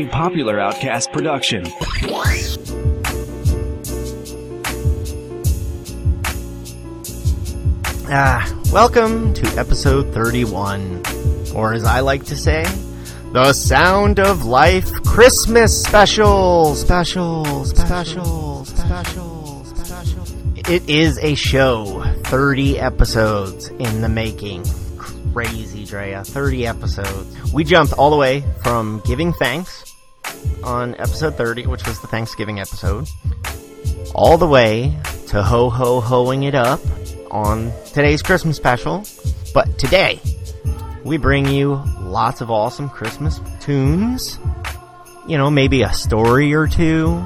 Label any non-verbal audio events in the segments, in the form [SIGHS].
a popular Outcast production. Ah, welcome to episode 31, or as I like to say, the Sound of Life Christmas Special! Special, special, special, special. It is a show, 30 episodes in the making. Crazy, Drea. 30 episodes. We jumped all the way from giving thanks on episode 30, which was the Thanksgiving episode, all the way to ho ho hoing it up on today's Christmas special. But today, we bring you lots of awesome Christmas tunes. You know, maybe a story or two,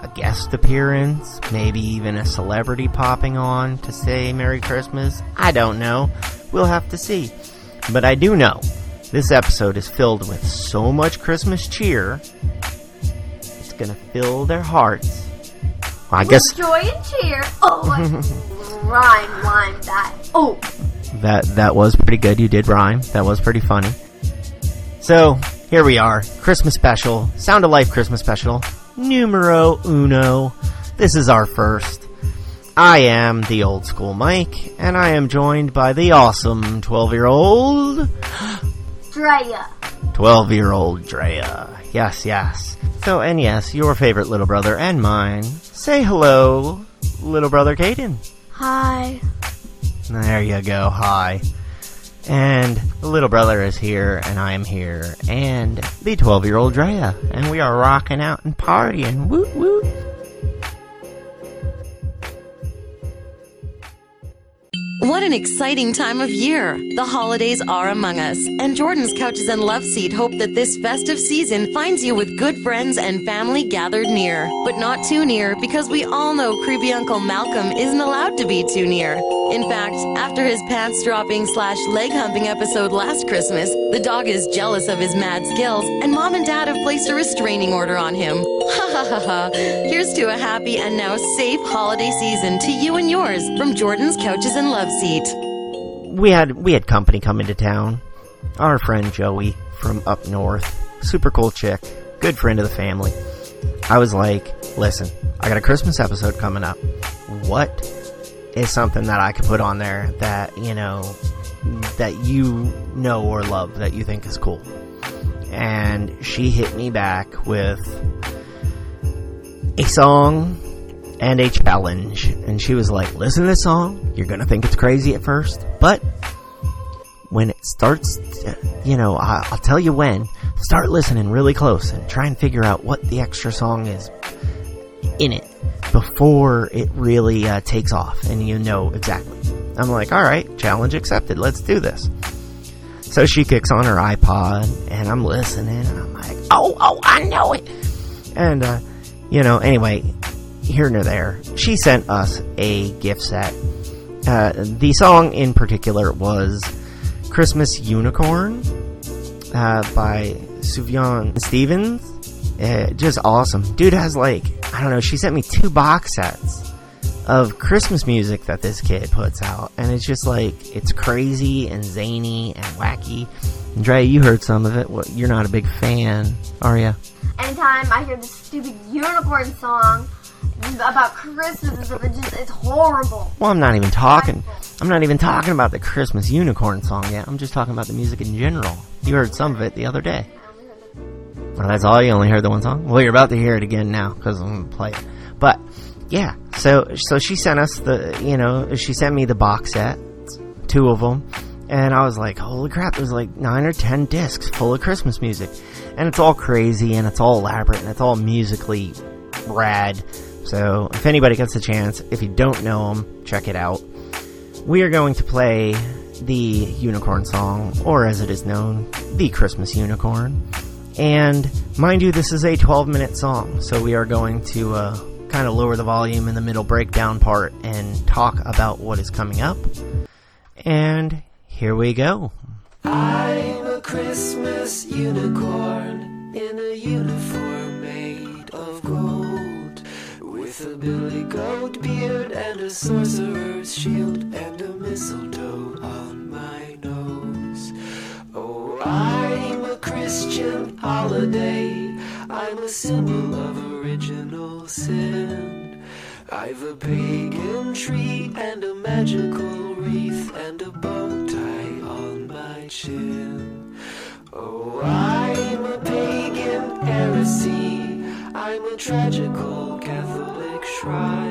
a guest appearance, maybe even a celebrity popping on to say Merry Christmas. I don't know. We'll have to see. But I do know this episode is filled with so much Christmas cheer, it's gonna fill their hearts. Well, I guess joy and cheer. Oh, [LAUGHS] rhyme, rhyme that. Oh, That that was pretty good. You did rhyme. That was pretty funny. So here we are, Christmas special, Sound of Life Christmas special, numero uno. This is our first. I am the old school Mike, and I am joined by the awesome twelve-year-old, Drea. twelve-year-old Drea. Yes, yes. So, and yes, your favorite little brother and mine. Say hello, little brother Caden. Hi. There you go. Hi. And the little brother is here, and I am here, and the 12 year old Drea, and we are rocking out and partying. Woot woot. What an exciting time of year! The holidays are among us, and Jordan's Couches and Love Seat hope that this festive season finds you with good friends and family gathered near. But not too near, because we all know creepy Uncle Malcolm isn't allowed to be too near. In fact, after his pants dropping slash leg humping episode last Christmas, the dog is jealous of his mad skills, and mom and dad have placed a restraining order on him. [LAUGHS] Ha ha ha ha. Here's to a happy and now safe holiday season to you and yours from Jordan's Couches and Love Seat. We had we had company come into town. Our friend Joey from up north, super cool chick, good friend of the family. I was like, listen, I got a Christmas episode coming up. What is something that I could put on there that you know that you know or love that you think is cool? And she hit me back with a song and a challenge. And she was like, listen to this song. You're going to think it's crazy at first, but when it starts, to- you know, I, I'll tell you when, start listening really close and try and figure out what the extra song is in it before it really uh, takes off and you know exactly. I'm like, alright, challenge accepted. Let's do this. So she kicks on her iPod and I'm listening and I'm like, oh, oh, I know it. And, uh, you know, anyway, here nor there, she sent us a gift set. Uh, the song in particular was Christmas Unicorn uh, by Sufjan Stevens. Uh, just awesome. Dude has like, I don't know, she sent me two box sets of Christmas music that this kid puts out. And it's just like, it's crazy and zany and wacky. And Dre, you heard some of it. What, you're not a big fan, are you? Anytime I hear this stupid unicorn song about Christmas it just, it's horrible. Well, I'm not even talking. I'm not even talking about the Christmas unicorn song yet. I'm just talking about the music in general. You heard some of it the other day. Well, that's all. You only heard the one song. Well, you're about to hear it again now because I'm gonna play it. But yeah, so so she sent us the, you know, she sent me the box set, two of them, and I was like, holy crap! There's like nine or ten discs full of Christmas music, and it's all crazy and it's all elaborate and it's all musically rad. So if anybody gets a chance, if you don't know them, check it out. We are going to play the unicorn song, or as it is known, the Christmas unicorn. And mind you, this is a 12 minute song, so we are going to uh, kind of lower the volume in the middle breakdown part and talk about what is coming up. And here we go. I'm a Christmas unicorn in a uniform billy goat beard and a sorcerer's shield and a mistletoe on my nose. Oh, I'm a Christian holiday I'm a symbol of original sin. I've a pagan tree and a magical wreath and a bow tie on my chin. Oh, I'm a pagan heresy. I'm a tragical Catholic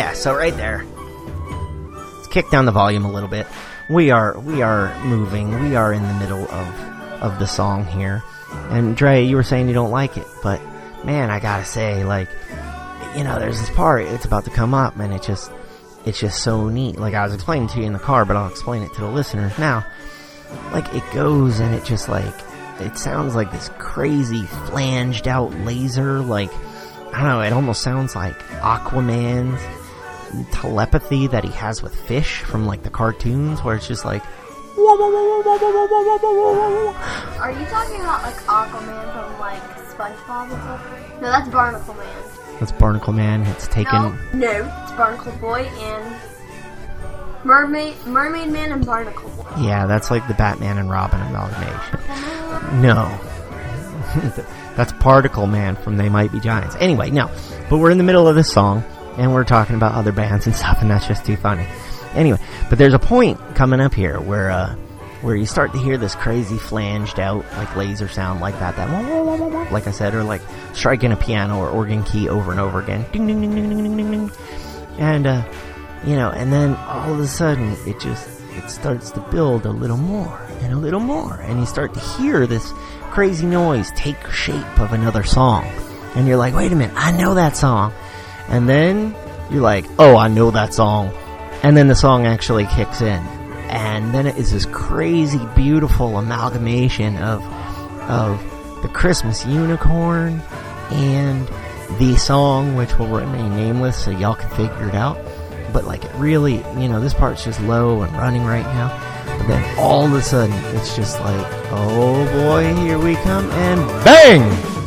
Yeah, so right there. Let's kick down the volume a little bit. We are we are moving. We are in the middle of of the song here. And Dre, you were saying you don't like it, but man, I gotta say, like, you know, there's this part. It's about to come up, and it just it's just so neat. Like I was explaining to you in the car, but I'll explain it to the listeners now. Like it goes, and it just like it sounds like this crazy flanged out laser. Like I don't know. It almost sounds like Aquaman's telepathy that he has with fish from like the cartoons, where it's just like. Are you talking about like Aquaman from like SpongeBob and stuff? No, that's Barnacle Man. That's Barnacle Man. It's taken. No, no, it's Barnacle Boy and Mermaid, Mermaid Man and Barnacle Boy. Yeah, that's like the Batman and Robin amalgamation. No. that's Particle Man from They Might Be Giants. Anyway, no. But we're in the middle of this song, and we're talking about other bands and stuff, and that's just too funny. Anyway, but there's a point coming up here where uh, where you start to hear this crazy flanged out like laser sound like that, that wah, wah, wah, like I said, or like striking a piano or organ key over and over again, ding ding ding ding ding ding ding, ding. and uh, you know, and then all of a sudden it just it starts to build a little more and a little more, and you start to hear this crazy noise take shape of another song, and you're like, wait a minute, I know that song, and then you're like, oh, I know that song, and then the song actually kicks in, and then it is this crazy, beautiful amalgamation of of the Christmas unicorn and the song, which will remain nameless, so y'all can figure it out. But like, it really, you know, this part's just low and running right now. But then all of a sudden, it's just like, oh boy, here we come, and bang!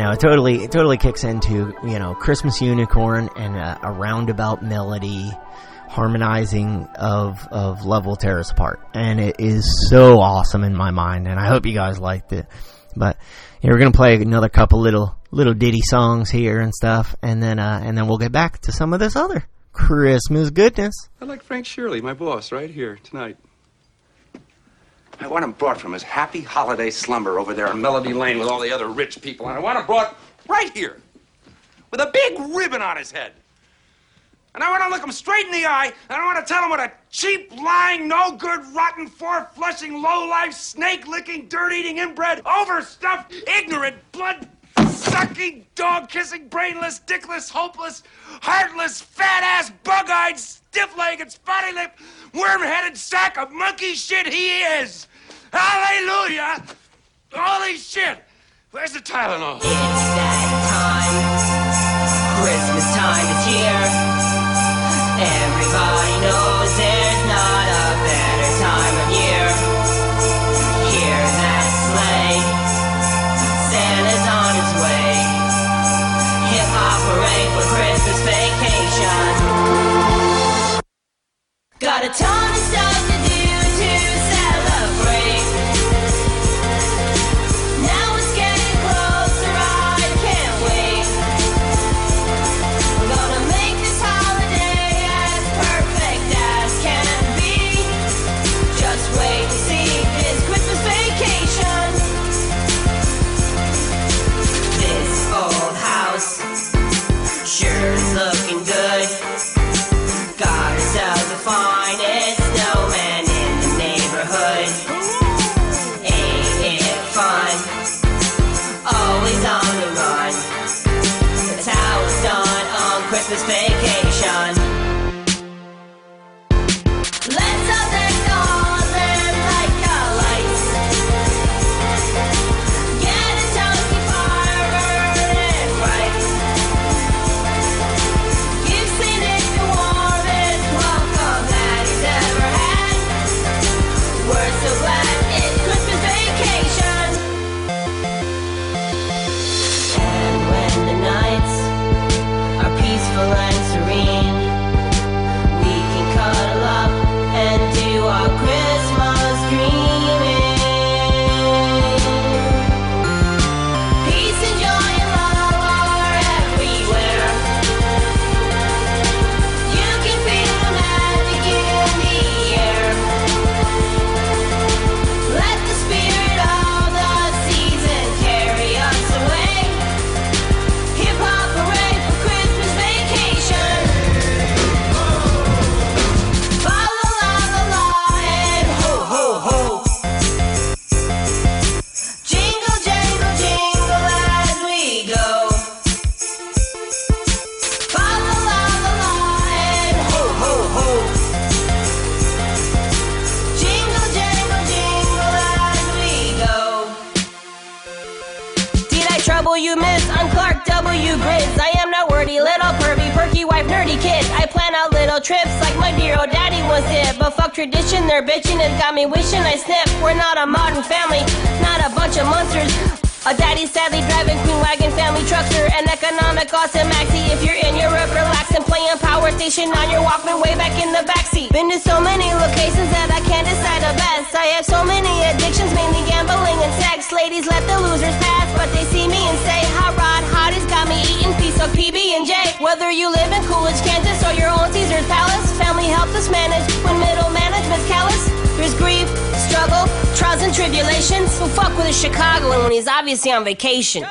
Know, it totally, it totally kicks into, you know, Christmas Unicorn and a, a roundabout melody harmonizing of, of Love Will Tear Us Apart. And it is so awesome in my mind, and I hope you guys liked it. But, we're gonna play another couple little, little ditty songs here and stuff, and then, uh, and then we'll get back to some of this other Christmas goodness. I like Frank Shirley, my boss, right here tonight. I want him brought from his happy holiday slumber over there on Melody Lane with all the other rich people, and I want him brought right here with a big ribbon on his head. And I want to look him straight in the eye, and I want to tell him what a cheap, lying, no good, rotten, four flushing, low life, snake licking, dirt eating, inbred, overstuffed, ignorant, blood sucking, dog kissing, brainless, dickless, hopeless, heartless, fat ass, bug eyed, stiff legged, spotty lipped, worm headed sack of monkey shit he is. Hallelujah! Holy shit! Where's the Tylenol? It's that time. Christmas time is here. Everybody knows there's not a better time of year. Hear that sleigh. Santa's on his way. Hip hop parade for Christmas vacation. Got a ton he's on vacation?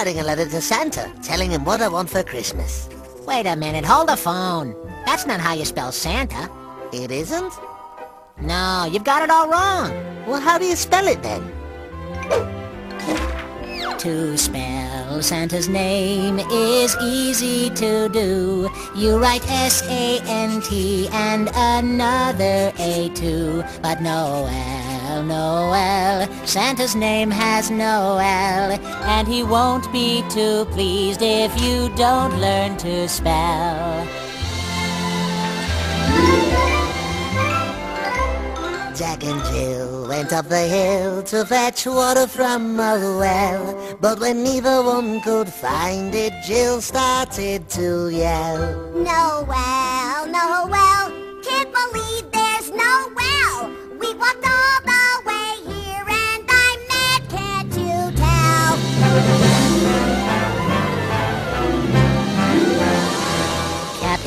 Writing a letter to Santa, telling him what I want for Christmas. Wait a minute, hold the phone. That's not how you spell Santa. It isn't? No, you've got it all wrong. Well, how do you spell it then? To spell Santa's name is easy to do. You write S-A-N-T and another A too. But Noel, Noel, Santa's name has no L. And he won't be too pleased if you don't learn to spell. Jack and Jill went up the hill to fetch water from a well. But when neither one could find it, Jill started to yell. Noel, Noel, can't believe there's no well. We walked all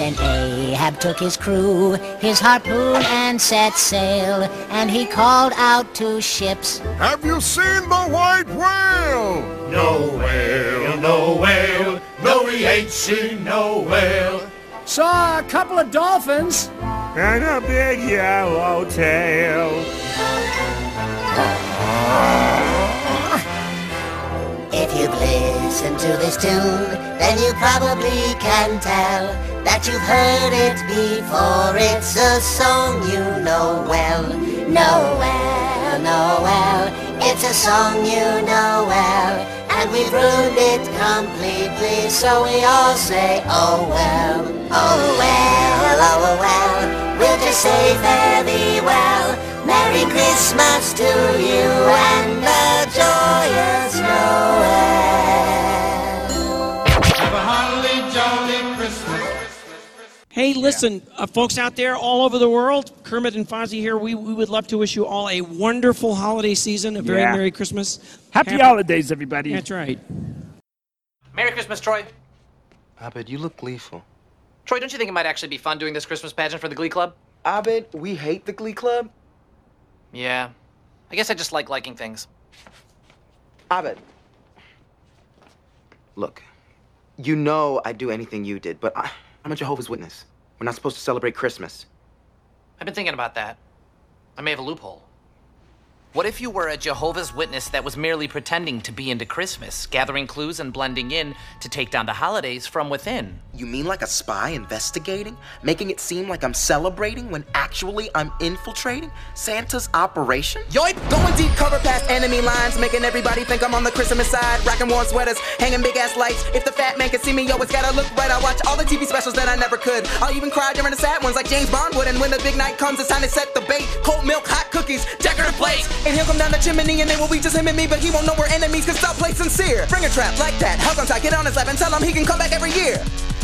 Captain Ahab took his crew, his harpoon, and set sail. And he called out to ships. Have you seen the white whale? No whale, no whale, no we ain't seen no whale. Saw a couple of dolphins. And a big yellow tail. Ah. If you've listened to this tune, then you probably can tell that you've heard it before. It's a song you know well. Noel, Noel, it's a song you know well. And we've ruined it completely, so we all say, oh well, oh well, oh well. We'll just say fare thee well. Merry Christmas to you and a joyous Hey, listen, uh, folks out there all over the world, Kermit and Fozzie here. We, we would love to wish you all a wonderful holiday season, a very Yeah. Merry Christmas. Happy holidays, everybody. That's right. Merry Christmas, Troy. Abed, you look gleeful. Troy, don't you think it might actually be fun doing this Christmas pageant for the Glee Club? Abed, we hate the Glee Club. Yeah. I guess I just like liking things. Abed. Look, you know I'd do anything you did, but I, I'm a Jehovah's Witness. We're not supposed to celebrate Christmas. I've been thinking about that. I may have a loophole. What if you were a Jehovah's Witness that was merely pretending to be into Christmas, gathering clues and blending in to take down the holidays from within? You mean like a spy investigating? Making it seem like I'm celebrating when actually I'm infiltrating Santa's operation? Yoip! Going deep cover past enemy lines, making everybody think I'm on the Christmas side. Rocking warm sweaters, hanging big ass lights. If the fat man can see me, yo, it's gotta look right. I watch all the TV specials that I never could. I'll even cry during the sad ones like James Bond would. And when the big night comes, it's time to set the bait. Cold milk, hot cookies, decorative plates. And he'll come down the chimney and it will be just him and me, but he won't know we're enemies cause stop play sincere. Bring a trap like that, hug on tight, get on his lap and tell him he can come back every year.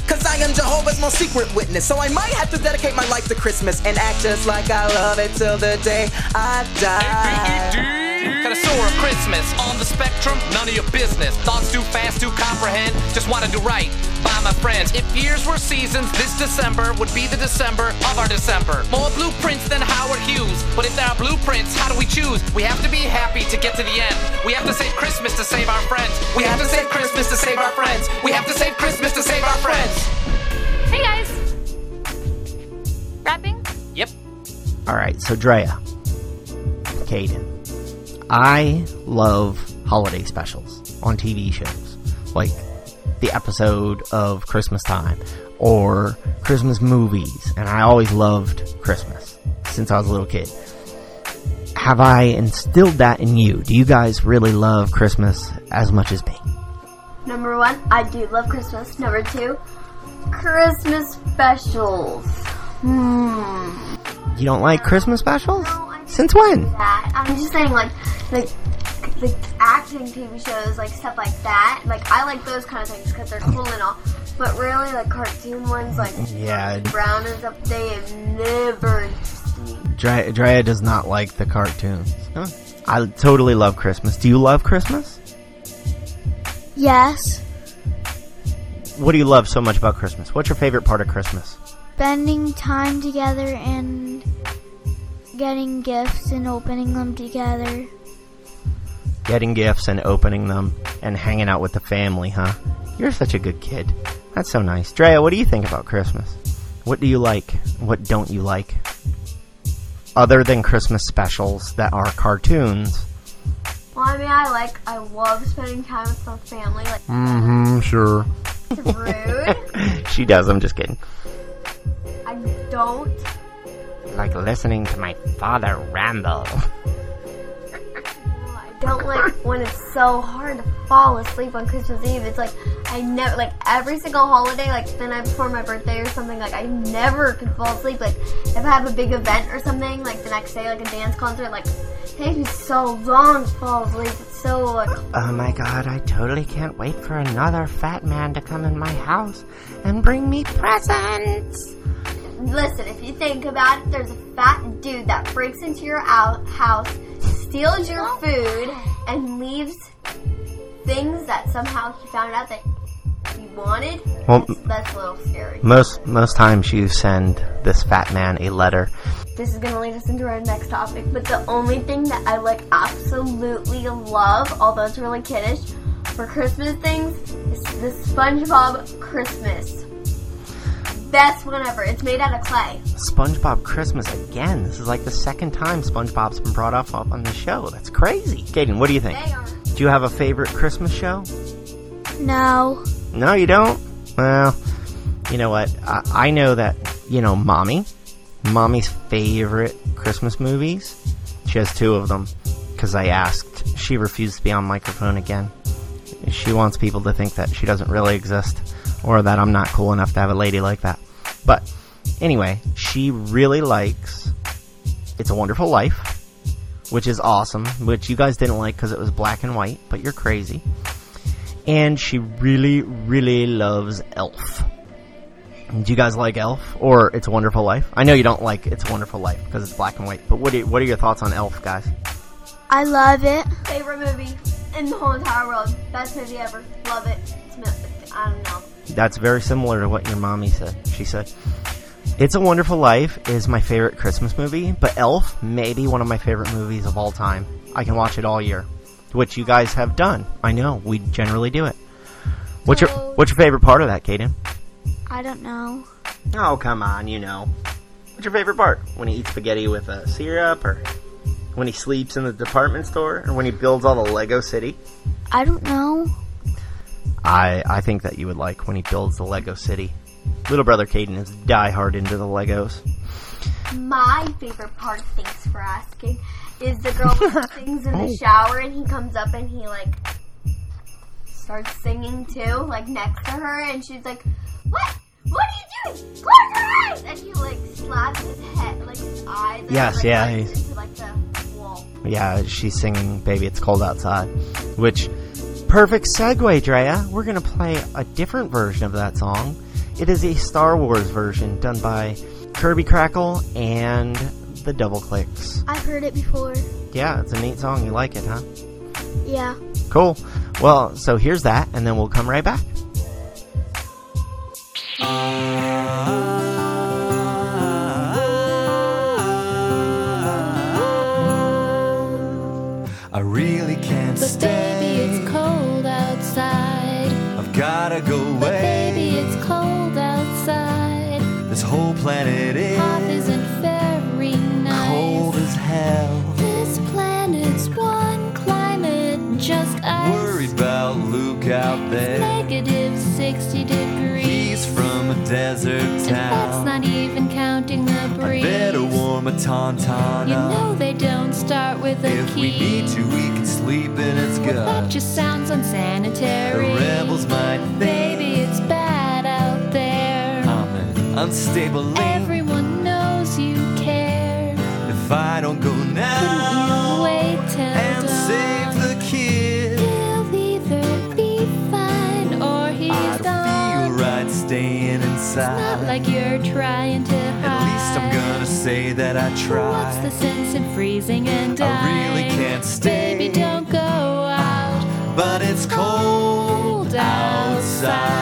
Cause I am Jehovah's most secret witness, so I might have to dedicate my life to Christmas and act just like I love it till the day I die. Connoisseur of Christmas on the spectrum, none of your business. Thoughts too fast to comprehend, just wanna do right by my friends. If years were seasons, this December would be the December of our December. More blueprints than Howard Hughes, but if there are blueprints, how do we choose? We have to be happy to get to the end. We have to save Christmas to save our friends. We have to save Christmas to save our friends. We have to save Christmas to save our friends. Hey guys. Rapping? Yep. All right, so Drea, Caden, I love holiday specials on TV shows, like the episode of Christmas Time or Christmas movies, and I always loved Christmas since I was a little kid. Have I instilled that in you? Do you guys really love Christmas as much as me? Number one, I do love Christmas. Number two, Christmas specials. Hmm. You don't like Christmas specials? Since when? That I'm just saying, like, like, like acting TV shows, like stuff like that. Like I like those kind of things because they're cool and all. But really, like cartoon ones, like Yeah. Brown is up. they have never. Drea, Drea does not like the cartoons. Huh. I totally love Christmas. Do you love Christmas? Yes. What do you love so much about Christmas? What's your favorite part of Christmas? Spending time together and getting gifts and opening them together. Getting gifts and opening them and hanging out with the family, huh? You're such a good kid. That's so nice. Drea, what do you think about Christmas? What do you like? What don't you like? Other than Christmas specials that are cartoons. Well, I mean, I like, I love spending time with my family. Like, Mm-hmm, sure. Rude. she does, I'm just kidding. I don't. Like listening to my father ramble. Don't like when it's so hard to fall asleep on Christmas Eve. It's like I never like every single holiday, like the night before my birthday or something. Like I never can fall asleep. Like if I have a big event or something, like the next day, like a dance concert, like it takes me so long to fall asleep. It's so like Oh my god, I totally can't wait for another fat man to come in my house and bring me presents. Listen. If you think about it, there's a fat dude that breaks into your out house, steals your food, and leaves things that somehow he found out that he wanted. Well, that's, that's a little scary. Most most times you send this fat man a letter. This is gonna lead us into our next topic, but the only thing that I like absolutely love, although it's really kiddish, for Christmas things is the SpongeBob Christmas. Best one ever. It's made out of clay. SpongeBob Christmas again. This is like the second time SpongeBob's been brought up on the show. That's crazy. Caden, what do you think? They are. Do you have a favorite Christmas show? No. No, you don't? Well, you know what? I, I know that, you know, Mommy, Mommy's favorite Christmas movies, she has two of them. Because I asked. She refused to be on microphone again. She wants people to think that she doesn't really exist. Or that I'm not cool enough to have a lady like that. But, anyway, she really likes It's a Wonderful Life, which is awesome, which you guys didn't like because it was black and white, but you're crazy. And she really, really loves Elf. Do you guys like Elf or It's a Wonderful Life? I know you don't like It's a Wonderful Life because it's black and white, but what, you, what are your thoughts on Elf, guys? I love it. Favorite movie in the whole entire world. Best movie ever. Love it. That's very similar to what your mommy said. She said, It's a Wonderful Life is my favorite Christmas movie, but Elf may be one of my favorite movies of all time. I can watch it all year, which you guys have done. I know, we generally do it. What's your What's your favorite part of that, Caden? I don't know. Oh, come on, you know. What's your favorite part? When he eats spaghetti with a syrup, or when he sleeps in the department store, or when he builds all the Lego City? I don't know. I I think that you would like when he builds the Lego City. Little brother Caden is diehard into the Legos. My favorite part, thanks for asking, is the girl [LAUGHS] who sings in Oh. the shower and he comes up and he like starts singing too, like next to her, and she's like, "What? What are you doing? Close your eyes!" And he like slaps his head, like his eyes. and, Yes, like, yeah, Into, like the wall. Yeah, she's singing "Baby It's Cold Outside," which perfect segue, Drea. We're gonna play a different version of that song. It is a Star Wars version done by Kirby Krackle and the Doubleclicks. I've heard it before. Yeah, it's a neat song. You like it, huh? Yeah. Cool. Well, so here's that, and then we'll come right back. I really gotta go But away. baby, it's cold outside. This whole planet Hot is isn't very nice. cold as hell. This planet's one climate, just ice. Worried about Luke out there. Negative 60 degrees. He's from a desert town. And that's not even counting the I breeze. better warm a tauntaun You up. know they don't start with a If key. we need to, we can sleep in its That just sounds unsanitary. The rebels might think Baby, it's bad out there. I'm an unstable link. Everyone knows you care. If I don't go now wait till and dawn. save the kid, He'll either be fine or he's I don't feel right staying inside. It's Not like you're trying to hide. Say that I tried. What's the sense in freezing and dying? I really can't stay. Baby, don't go out. But it's cold outside.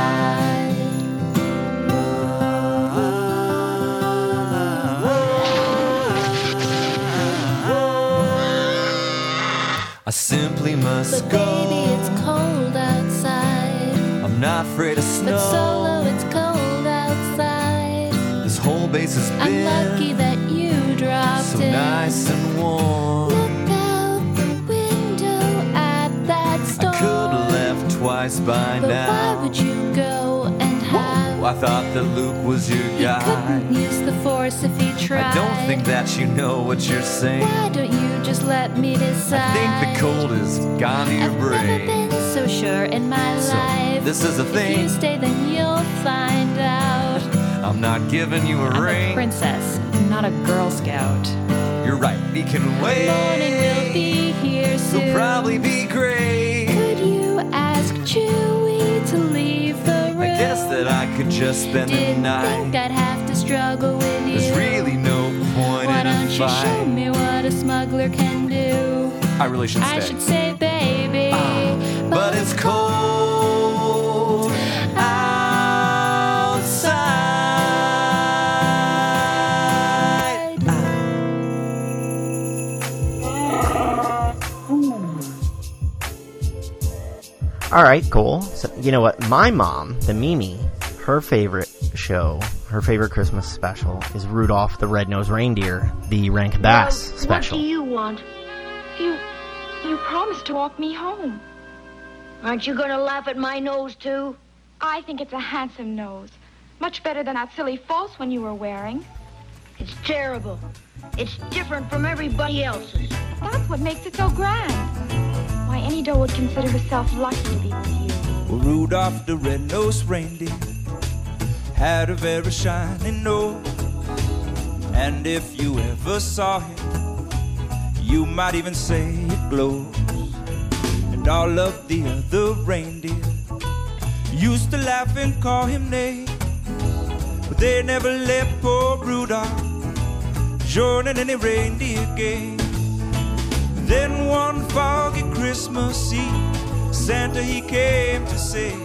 I simply must But go. baby, it's cold outside. I'm not afraid of snow. But solo, it's cold whole base has I'm been lucky that you dropped so in. nice and warm. Look out the window at that storm. I could have left twice by but now. why would you go and have? I thought that Luke was your guy. Couldn't use the force if he tried. I don't think that you know what you're saying. Why don't you just let me decide? I think the cold has gone to your Never brain. been so sure in my So, life. this is a If you stay, then you'll find. I'm not giving you a I'm ring. a princess, not a Girl Scout. You're right. We can wait. Morning will be here soon. It'll probably be great. Could you ask Chewie to leave the room? I guess that I could just spend the Didn't night. think I'd have to struggle with you. There's really no point Why in a fight. Why don't you show me what a smuggler can do? I really should stay. I should say, baby. Ah, but it's cold All right, cool. So, you know what? My mom, the Mimi, her favorite show, her favorite Christmas special is Rudolph the Red-Nosed Reindeer, the Rankin Bass What special. What do you want? You, you promised to walk me home. Aren't you going to laugh at my nose, too? I think it's a handsome nose. Much better than that silly false one you were wearing. It's terrible. It's different from everybody else's. That's what makes it so grand. Why, any doe would consider herself lucky to be with you. Well, Rudolph the red-nosed reindeer had a very shiny nose. And if you ever saw him, you might even say it glows. And all of the other reindeer used to laugh and call him names. But they never let poor Rudolph join in any reindeer game. Then one foggy Christmas Eve, Santa he came to say,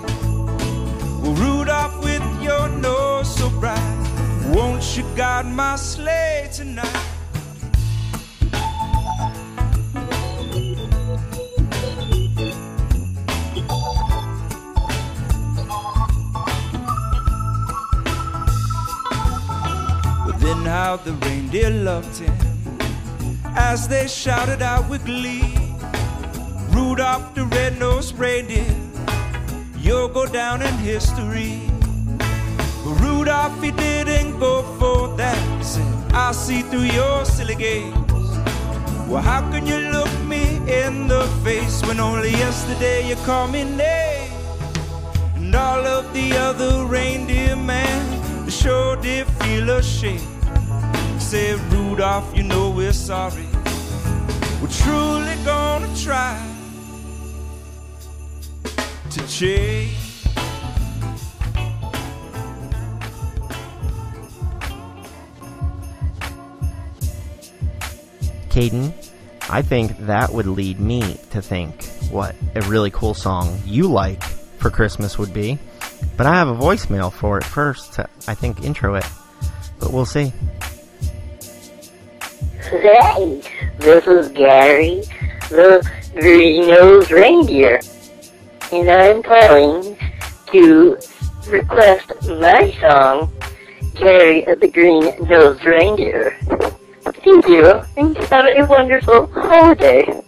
Well, Rudolph, with your nose so bright, won't you guide my sleigh tonight? Then how the reindeer loved him as they shouted out with glee. Rudolph the red-nosed reindeer, you'll go down in history. But Rudolph, he didn't go for that. He said, I'll see through your silly gaze. Well, how can you look me in the face when only yesterday you called me name? And all of the other reindeer man, they sure did feel ashamed. Said Rudolph, you know sorry. We're truly gonna try to change. Caden, I think that would lead me to think what a really cool song you like for Christmas would be. But I have a voicemail for it first to, I think, intro it. But we'll see. Hey, this is Gary, the green-nosed reindeer, and I'm calling to request my song, Gary the Green-Nosed Reindeer. Thank you, and have a wonderful holiday.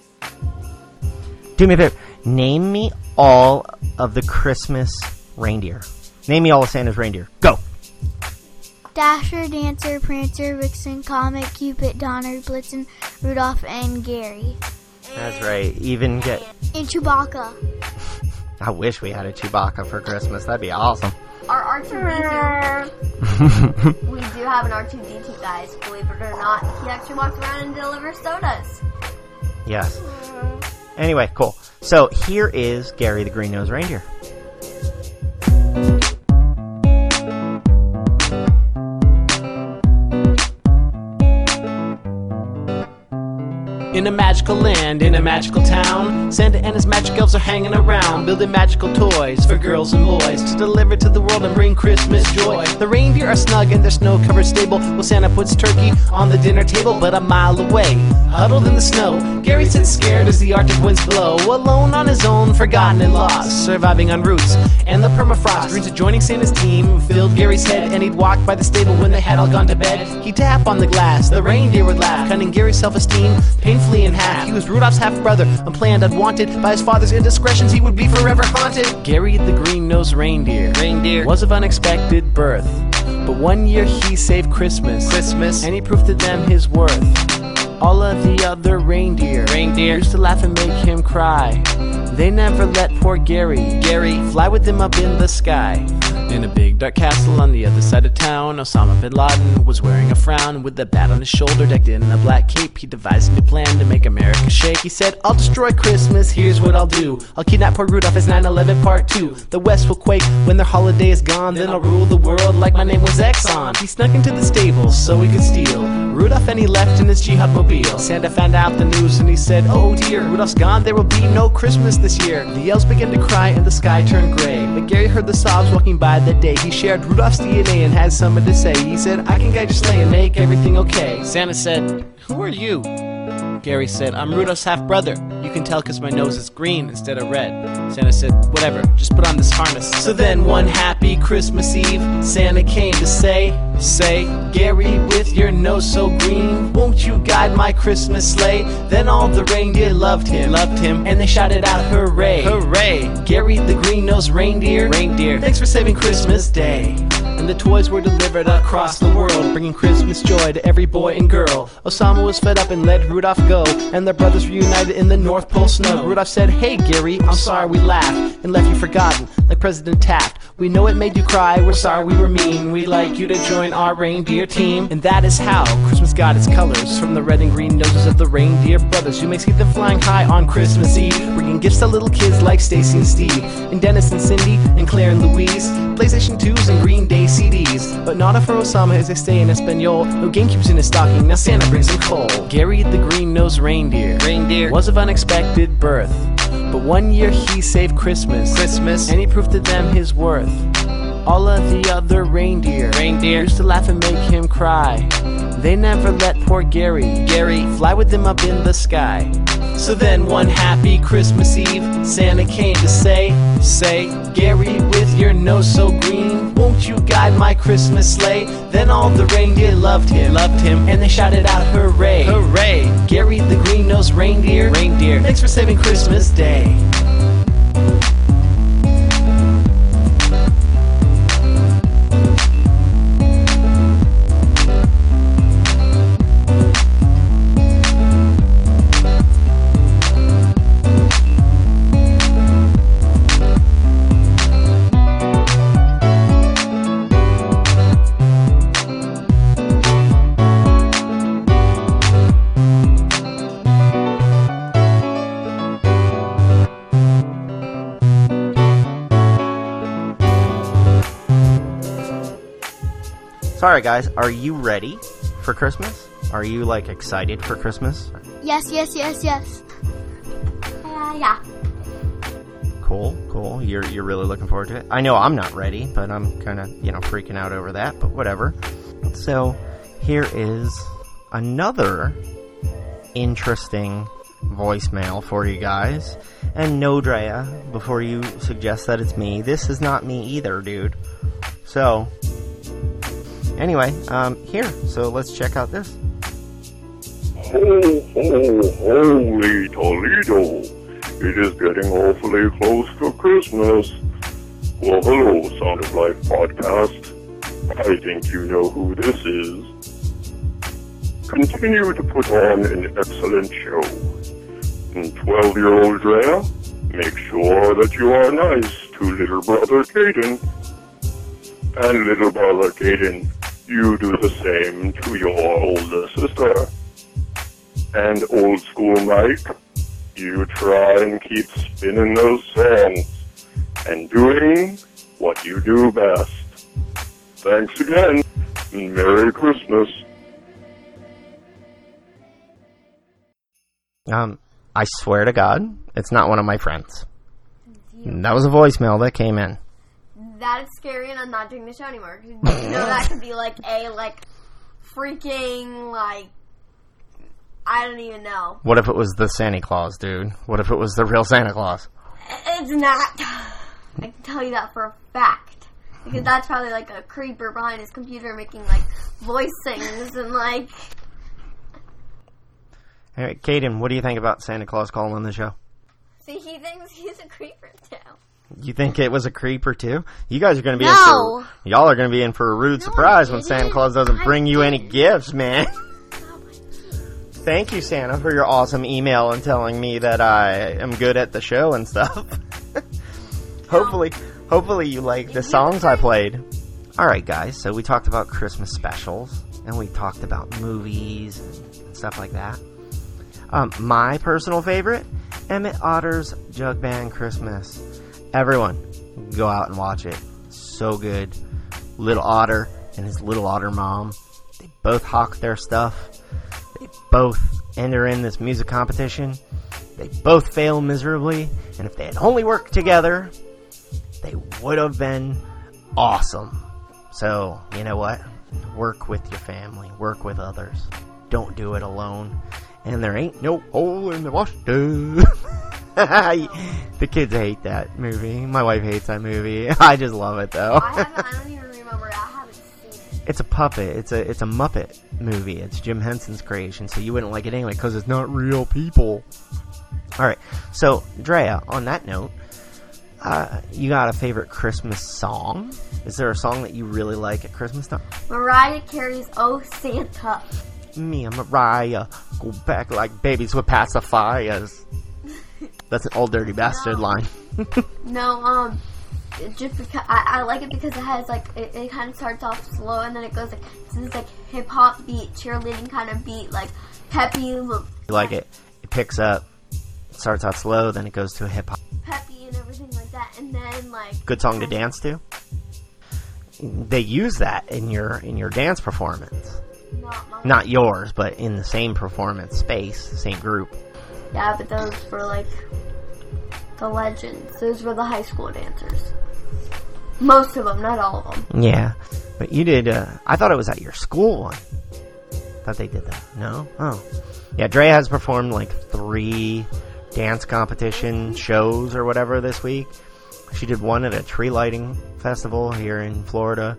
Do me a favor. Name me all of the Christmas reindeer. Name me all of Santa's reindeer. Go. Dasher, Dancer, Prancer, Vixen, Comet, Cupid, Donner, Blitzen, Rudolph, and Gary. That's right. Even get. And Chewbacca. [LAUGHS] I wish we had a Chewbacca for Christmas. That'd be awesome. Our R2D2. [LAUGHS] we do have an R2D2, guys. Believe it or not, he actually walks around and delivers sodas. Yes. Anyway, cool. So here is Gary the Green Nose Reindeer. In a magical land, in a magical town, Santa and his magic elves are hanging around, building magical toys for girls and boys to deliver to the world and bring Christmas joy. The reindeer are snug in their snow covered stable, while Santa puts turkey on the dinner table, but a mile away, huddled in the snow. Gary sits scared as the Arctic winds blow, alone on his own, forgotten and lost, surviving on roots and the permafrost. Dreams of joining Santa's team filled Gary's head, and he'd walk by the stable when they had all gone to bed. He'd tap on the glass, the reindeer would laugh, cutting Gary's self esteem painfully in half. He was Rudolph's half brother, unplanned, unwanted. By his father's indiscretions, he would be forever haunted. Gary the green nosed reindeer, reindeer was of unexpected birth. But one year he saved Christmas, Christmas, and he proved to them his worth. All of the other reindeer, reindeer used to laugh and make him cry. They never let poor Gary, Gary, fly with them up in the sky. In a big dark castle on the other side of town, Osama bin Laden was wearing a frown with a bat on his shoulder, decked in a black cape. He devised a new plan to make America shake. He said, I'll destroy Christmas, here's what I'll do. I'll kidnap poor Rudolph as 9 11 part 2. The West will quake when their holiday is gone, then I'll rule the world like my name was Exxon. He snuck into the stables so he could steal Rudolph and he left in his jihad mobile. Santa found out the news and he said, Oh dear, Rudolph's gone, there will be no Christmas this year. The elves began to cry and the sky turned gray. But Gary heard the sobs walking by that day. He shared Rudolph's DNA and had something to say. He said, I can guide your sleigh and make everything okay. Santa said, Who are you? Gary said, I'm Rudolph's half brother. You can tell because my nose is green instead of red. Santa said, Whatever, just put on this harness. So then, one happy Christmas Eve, Santa came to say, Say, Gary, with your nose so green, won't you guide my Christmas sleigh? Then all the reindeer loved him, loved him, and they shouted out, Hooray! Hooray! Gary, the green nosed reindeer, reindeer, thanks for saving Christmas Day. And the toys were delivered across the world, bringing Christmas joy to every boy and girl. Osama was fed up and let Rudolph go, and their brothers reunited in the North Pole snow. Rudolph said, Hey Gary, I'm sorry we laughed and left you forgotten, like President Taft. We know it made you cry, we're sorry we were mean. We'd like you to join our reindeer team. And that is how Christmas got its colors from the red and green noses of the reindeer brothers. You may see them flying high on Christmas Eve, bringing gifts to little kids like Stacy and Steve, and Dennis and Cindy, and Claire and Louise. PlayStation 2s and Green Day CDs. But not a for Osama as they stay in Espanol. No GameCubes in his stocking, now Santa brings him coal. Gary the green nosed reindeer, reindeer was of unexpected birth. But one year he saved Christmas, Christmas, and he proved to them his worth. All of the other reindeer, reindeer used to laugh and make him cry. They never let poor Gary, Gary, fly with them up in the sky. So then one happy Christmas Eve, Santa came to say, say, Gary, with your nose so green, won't you guide my Christmas sleigh? Then all the reindeer loved him, loved him, and they shouted out, hooray, hooray! Gary, the green-nosed reindeer, reindeer, thanks for saving Christmas Day. Guys. Are you ready for Christmas? Are you like excited for Christmas? Yes, yes, yes, yes. Uh, yeah. Cool, cool. You're you're really looking forward to it. I know I'm not ready, but I'm kind of you know freaking out over that. But whatever. So here is another interesting voicemail for you guys. And no, Drea, before you suggest that it's me, this is not me either, dude. So anyway, um, here. So let's check out this. Ho, ho, holy Toledo. It is getting awfully close to Christmas. Well, hello, Sound of Life podcast. I think you know who this is. Continue to put on an excellent show. And 12 year old Drea, make sure that you are nice to little brother Caden. And little brother Caden, you do the same to your older sister. And old school Mike, you try and keep spinning those songs and doing what you do best. Thanks again, and Merry Christmas. Um, I swear to God, it's not one of my friends. That was a voicemail that came in. That is scary, and I'm not doing the show anymore. You know that could be like a like freaking like I don't even know. What if it was the Santa Claus, dude? What if it was the real Santa Claus? It's not. I can tell you that for a fact because that's probably like a creeper behind his computer making like voice things and like. All right, Caden, what do you think about Santa Claus calling the show? See, he thinks he's a creeper too. You think it was a creeper too? You guys are going to be in No. for y'all are going to be in for a rude surprise when Santa Claus doesn't bring you any gifts, man. [LAUGHS] Thank you, Santa, for your awesome email and telling me that I am good at the show and stuff. [LAUGHS] hopefully, hopefully you like the songs I played. All right, guys. So we talked about Christmas specials and we talked about movies and stuff like that. Um, my personal favorite, Emmett Otter's Jug Band Christmas. Everyone, go out and watch it. So good. Little Otter and his little otter mom, they both hawk their stuff. They both enter in this music competition. They both fail miserably, and if they had only worked together, they would have been awesome. So, you know what? Work with your family, work with others. Don't do it alone. And there ain't no hole in the washtub. [LAUGHS] the kids hate that movie. My wife hates that movie. [LAUGHS] I just love it though. I haven't. I don't even remember. it. I haven't seen it. it's a puppet. It's a it's a Muppet movie. It's Jim Henson's creation, so you wouldn't like it anyway because it's not real people. All right. So Drea, on that note, uh, you got a favorite Christmas song? Is there a song that you really like at Christmas time? Mariah Carey's "Oh Santa." Me and Mariah go back like babies with pacifiers. That's an Ol' Dirty Bastard line. No, um, just because I, I like it because it has like it, it kind of starts off slow and then it goes like this like hip hop beat, cheerleading kind of beat, like peppy, look, You like it? It picks up, starts out slow, then it goes to a hip hop. peppy and everything like that, and then like Good song to dance to. They use that in your in your dance performance. Not Not yours, but in the same performance space, same group. yeah, but those were like the legends. Those were the high school dancers. Most of them, not all of them. Yeah, but you did. Uh, I thought it was at your school one. Thought they did that. No. Oh, yeah. Dre has performed like three dance competition shows or whatever this week. She did one at a tree lighting festival here in Florida.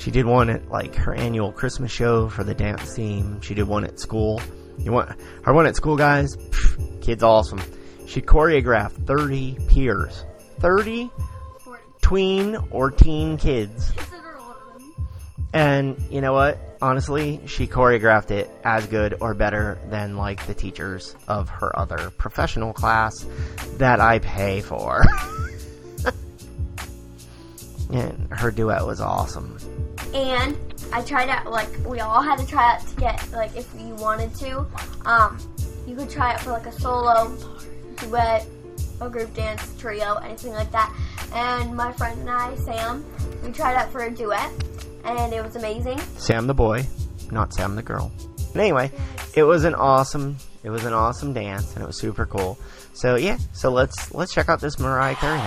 She did one at like her annual Christmas show for the dance team. She did one at school. You want her one at school, guys? Kid's awesome. She choreographed 30 peers. 30 tween or teen kids. And you know what? Honestly, she choreographed it as good or better than like the teachers of her other professional class that I pay for. [LAUGHS] and her duet was awesome. And I tried out like we all had to try out to get like if you wanted to. Um, you could try it for like a solo, duet, a group dance, trio, anything like that. And my friend and I, Sam, we tried out for a duet, and it was amazing. Sam the boy, not Sam the girl. But anyway, it was an awesome it was an awesome dance and it was super cool. So yeah, so let's let's check out this Mariah Carey.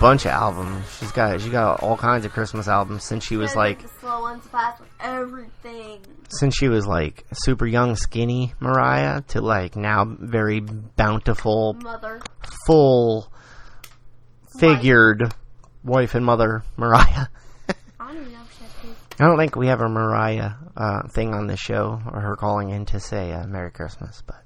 Bunch of albums. She's got she got all kinds of Christmas albums since she was like the slow ones fast with everything. since she was like super young, skinny Mariah to like now very bountiful, Mother. full figured wife and mother Mariah. I don't even know if she had. I don't think we have a Mariah uh, thing on the show or her calling in to say uh, Merry Christmas, but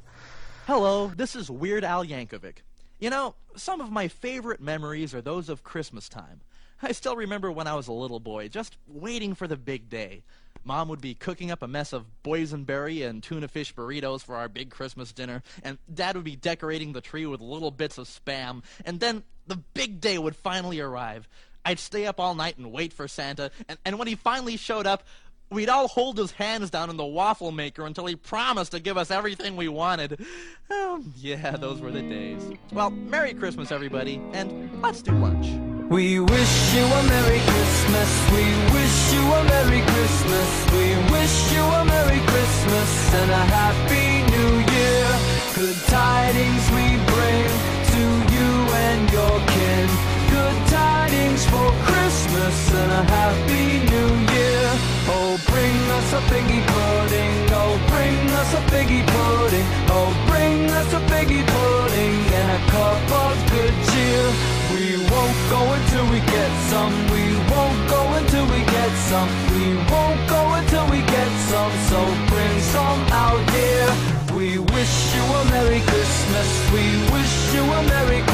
Hello, this is Weird Al Yankovic. You know, some of my favorite memories are those of Christmas time. I still remember when I was a little boy, just waiting for the big day. Mom would be cooking up a mess of boysenberry and tuna fish burritos for our big Christmas dinner, and Dad would be decorating the tree with little bits of spam, and then the big day would finally arrive. I'd stay up all night and wait for Santa, and, and when he finally showed up, we'd all hold his hands down in the waffle maker until he promised to give us everything we wanted. Oh, yeah, those were the days. Well, Merry Christmas, everybody, and let's do lunch. We wish you a Merry Christmas. We wish you a Merry Christmas. We wish you a Merry Christmas and a Happy New Year. Good tidings we bring to you and your kin. Good tidings for Christmas and a Happy New Year. Oh, bring us a figgy pudding. Oh, bring us a figgy pudding. Oh, bring us a figgy pudding and a cup of good cheer. We won't go until we get some. We won't go until we get some. We won't go until we get some. So bring some out here. We wish you a Merry Christmas. We wish you a Merry Christmas.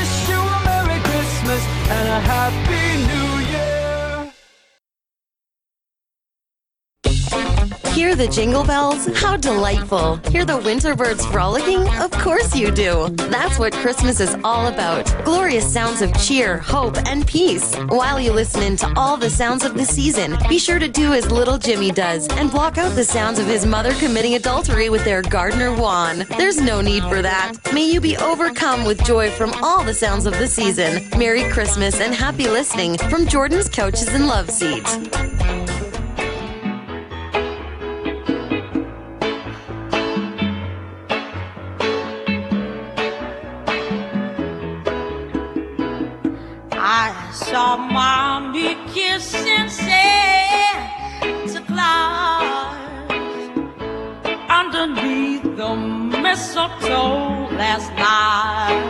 and a Happy New Year. Hear the jingle bells? How delightful. Hear the winter birds frolicking? Of course you do. That's what Christmas is all about. Glorious sounds of cheer, hope, and peace. While you listen in to all the sounds of the season, be sure to do as little Jimmy does and block out the sounds of his mother committing adultery with their gardener Juan. There's no need for that. May you be overcome with joy from all the sounds of the season. Merry Christmas and happy listening from Jordan's Couches and Love Seats. Saw mommy kissing Santa Claus underneath the mistletoe last night.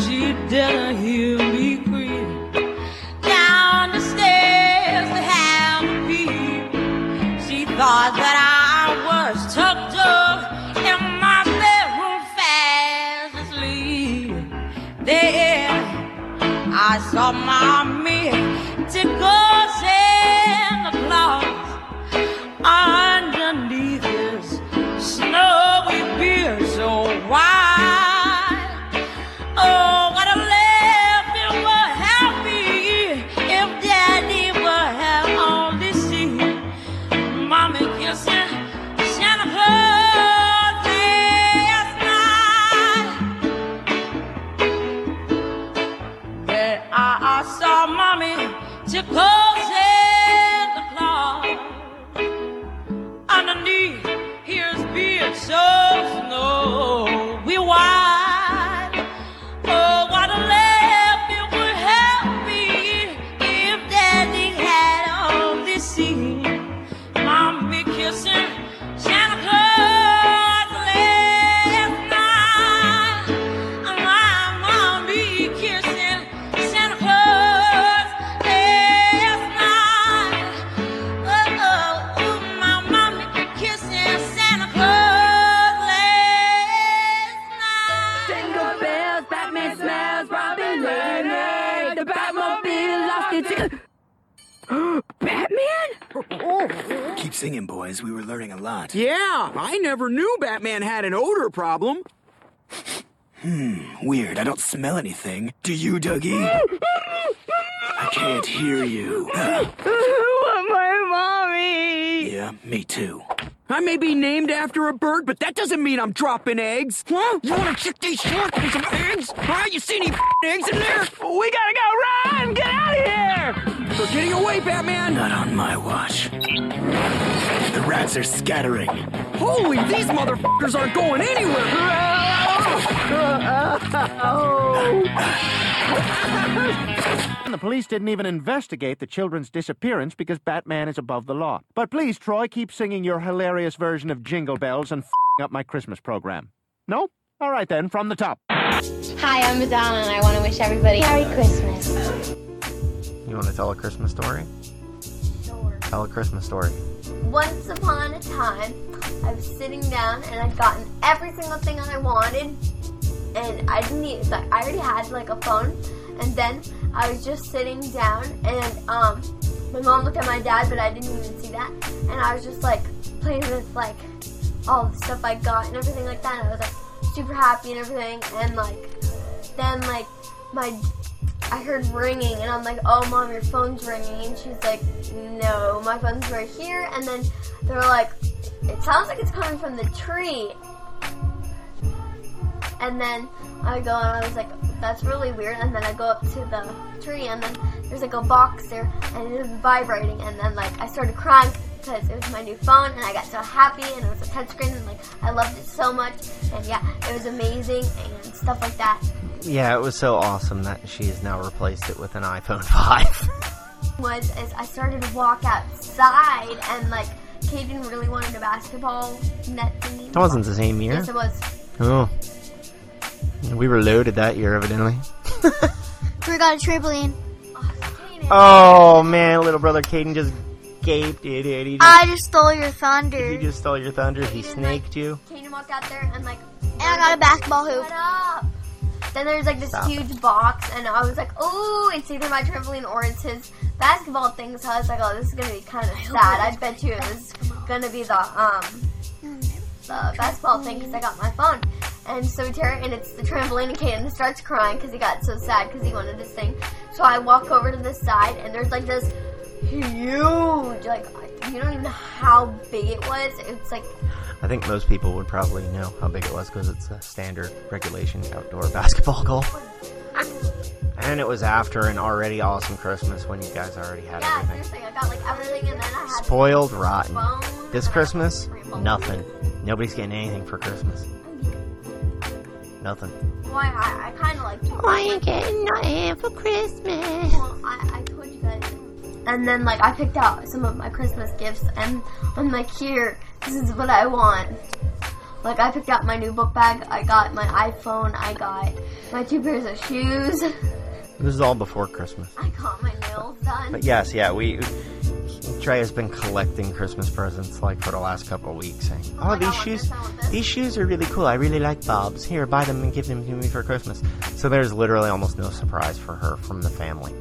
She didn't hear me creep down the stairs to have a peep. She thought that I saw mommy Keep boys. We were learning a lot. Yeah, I never knew Batman had an odor problem. Hmm, weird. I don't smell anything. Do you, Dougie? I can't hear you. my mommy. Yeah, me too. I may be named after a bird, but that doesn't mean I'm dropping eggs. Huh? You wanna check these shorts for some eggs? Huh? You see any eggs in there? We gotta go run! Get out of here! We're getting away, Batman! Not on my watch. The rats are scattering. Holy, these motherfuckers aren't going anywhere! And [LAUGHS] the police didn't even investigate the children's disappearance because Batman is above the law. But please, Troy, keep singing your hilarious version of Jingle Bells and f***ing up my Christmas program. No? All right then, from the top. Hi, I'm Madonna, and I want to wish everybody Merry Christmas. You want to tell a Christmas story? Tell a Christmas story. Once upon a time, I was sitting down and I'd gotten every single thing I wanted, and I didn't need. Like, I already had like a phone, and then I was just sitting down, and um, my mom looked at my dad, but I didn't even see that, and I was just like playing with like all the stuff I got and everything like that. And I was like super happy and everything, and like then like my I heard ringing, and I'm like, "Oh, mom, your phone's ringing," and she's like, "No, my phone's right here." And then they're like, "It sounds like it's coming from the tree." And then I go and I was like, "That's really weird." And then I go up to the tree, and then there's like a box there, and it is vibrating. And then like I started crying because it was my new phone, and I got so happy, and it was a touchscreen, and like I loved it so much. And yeah, it was amazing and stuff like that. Yeah, it was so awesome that she has now replaced it with an iPhone [LAUGHS] 5. was as I started to walk outside and like Caden really wanted a basketball net thingy. That wasn't the same year. Yes, it was. Oh. We were loaded that year, evidently. [LAUGHS] We got a trampoline. Oh, oh man, little brother Caden just gaped it. it. He just, I just stole your thunder. he just stole your thunder. He snaked you. Caden walked out there and like. And I got a basketball hoop. Up. Then there's like this Stop. huge box, and I was like, "Ooh!" It's either my trampoline or it's his basketball thing. So I was like, "Oh, this is gonna be kind of sad." I bet you it was gonna be the um the basketball thing because I got my phone. And so we tear it, and it's the trampoline, and Caden starts crying because he got so sad because he wanted this thing. So I walk over to the side, and there's like this huge, like you don't even know how big it was. It's like I think most people would probably know how big it was because it's a standard regulation outdoor [LAUGHS] basketball goal. And it was after an already awesome Christmas when you guys already had yeah, everything. seriously, I got like everything, and then I had Spoiled rotten. phone. This Christmas, nothing. Nobody's getting anything for Christmas. Nothing. Why I, I kind of like. Why ain't getting nothing for Christmas? Well, I, I told you guys. And then like I picked out some of my Christmas gifts, and I'm like, here, this is what I want. Like I picked out my new book bag. I got my iPhone. I got my two pairs of shoes. [LAUGHS] This is all before Christmas. I got my nails done. But yes, yeah, we. Drea has been collecting Christmas presents like for the last couple of weeks, saying, "Oh, these shoes, these shoes are really cool. I really like Bob's. Here, buy them and give them to me for Christmas." So there's literally almost no surprise for her from the family.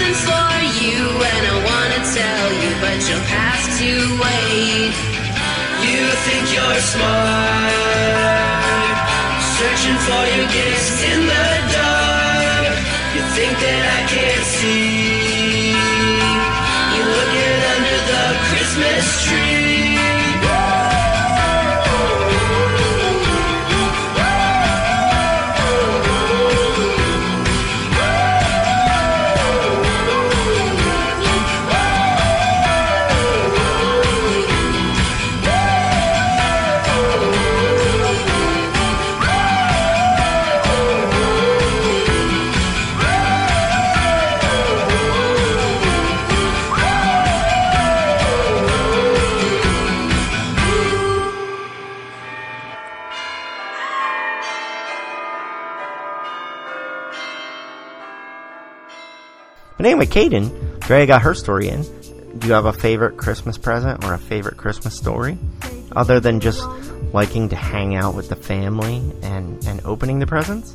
Something for you and I wanna tell you, but you'll have to wait. You think you're smart, searching for your gifts in the dark. You think that I can't Anyway, Caden, Drea got her story in. Do you have a favorite Christmas present or a favorite Christmas story? Other than just liking to hang out with the family and, and opening the presents?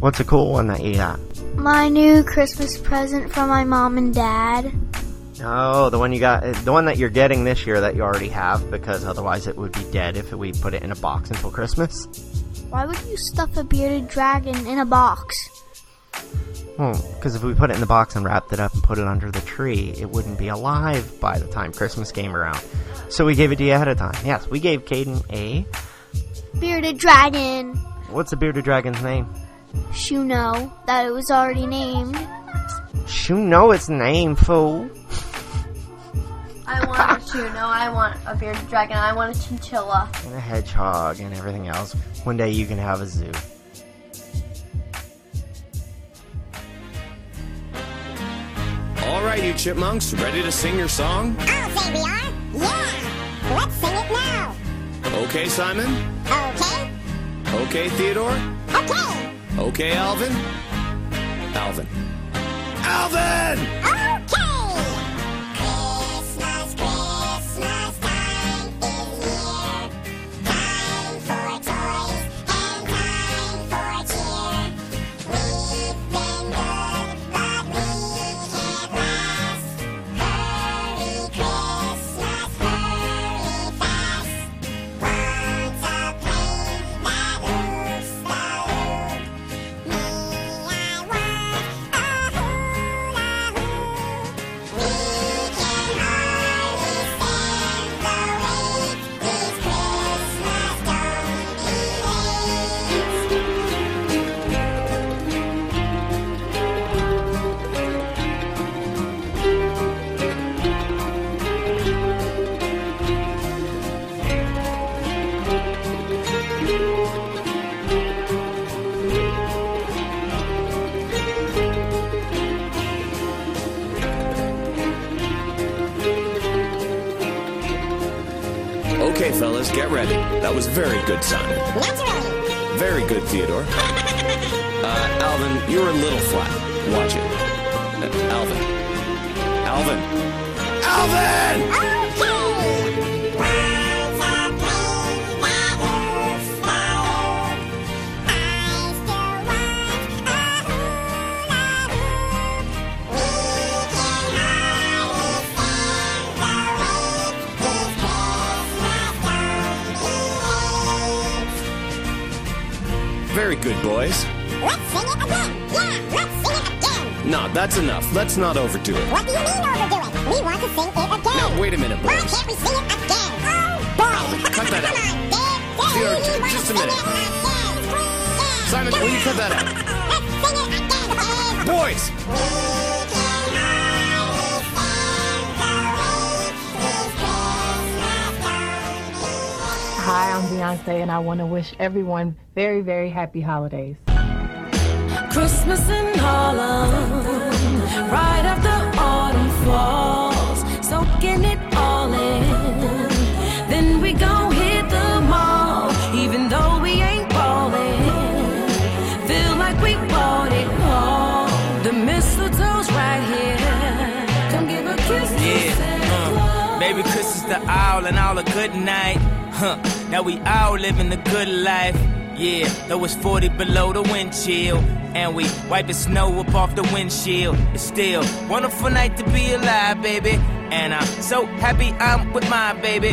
What's a cool one that you got? My new Christmas present from my mom and dad. Oh, the one you got, uh, the one that you're getting this year that you already have, because otherwise it would be dead if we put it in a box until Christmas. Why would you stuff a bearded dragon in a box? Hmm, well, because if we put it in the box and wrapped it up and put it under the tree, it wouldn't be alive by the time Christmas came around. So we gave it to you ahead of time. Yes, we gave Caden a. Bearded dragon. What's the bearded dragon's name? You know that it was already named. You know its name, fool. I want a shoe. No, I want a bearded dragon. I want a chinchilla. And a hedgehog and everything else. One day you can have a zoo. All right, you chipmunks, ready to sing your song? I'll say we are. Yeah. Let's sing it now. Okay, Simon? Okay. Okay, Theodore? Okay. Okay, Alvin? Alvin. Alvin! Okay. Very good, Simon. Naturally. Very good, Theodore. Uh, Alvin, you're a little flat. Watch it. Uh, Alvin. Alvin. Alvin! Very good, boys. Let's sing it again. Yeah, let's sing it again. No, that's enough. Let's not overdo it. What do you mean overdo it? We want to sing it again. Now, wait a minute, Why boys. can't we sing it again? Oh, boy. Cut that out. Come on, Dave. minute. Simon, will you cut that out? Boys! Hi, I'm Beyonce, and I want to wish everyone very, very happy holidays. Christmas in Harlem, right after autumn falls, soaking it all in. Then we gon' hit the mall, even though we ain't ballin'. Feel like we bought it all. The mistletoe's right here. Come give a kiss to Santa Yeah, uh, baby, Chris is the owl and all a good night. Huh, now we all living the good life. Yeah, though it's 40 below the wind chill. And we wiping snow up off the windshield. It's still wonderful night to be alive, baby. And I'm so happy I'm with my baby.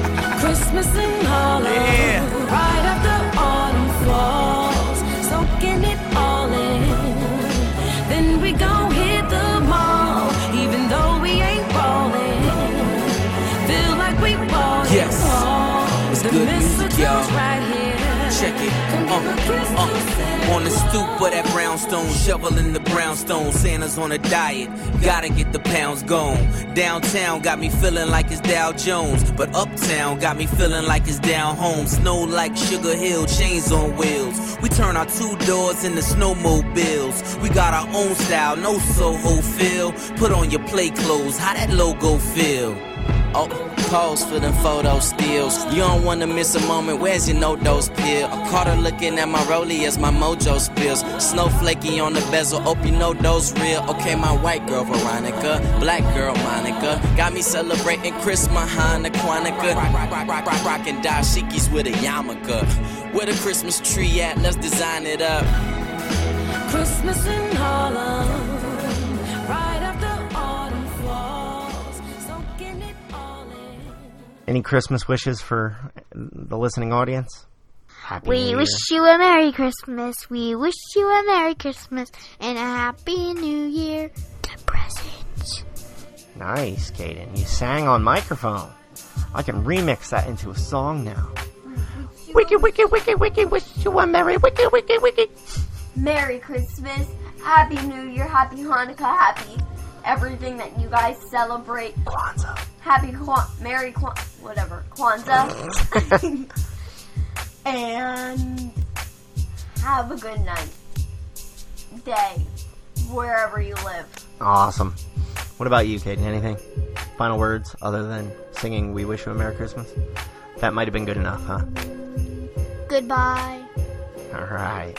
Christmas in Harlem, right after autumn falls, On the stoop of that brownstone, shoveling the brownstone. Santa's on a diet, gotta get the pounds gone. Downtown got me feeling like it's Dow Jones, but uptown got me feeling like it's down home. Snow like Sugar Hill, chains on wheels. We turn our two doors into snowmobiles. We got our own style, no Soho feel. Put on your play clothes, how that logo feel? Oh, pose for them photo stills. You don't wanna miss a moment. Where's your NoDoz pill? I caught her looking at my rollie as my mojo spills. Snowflakey on the bezel. Hope you know those real. Okay, my white girl Veronica, black girl Monica, got me celebrating Christmas, Hanukkah, rockin' dashikis with a yarmulke. Where the Christmas tree at? Let's design it up. Christmas in Harlem, Any Christmas wishes for the listening audience? Happy We wish you a Merry Christmas. We wish you a Merry Christmas and a Happy New Year. The presents. Nice, Caden. You sang on microphone. I can remix that into a song now. Mm-hmm. Wiki, wiki, wiki, wiki, wish you a merry, wiki, wiki, wiki. Merry Christmas, Happy New Year, Happy Hanukkah, Happy everything that you guys celebrate. Kwanzaa. Happy Kwan, Merry Kwan, whatever, Kwanzaa. [LAUGHS] and have a good night, day, wherever you live. Awesome. What about you, Caden? Anything? Final words other than singing We Wish You a Merry Christmas? That might have been good enough, huh? Goodbye. Alright.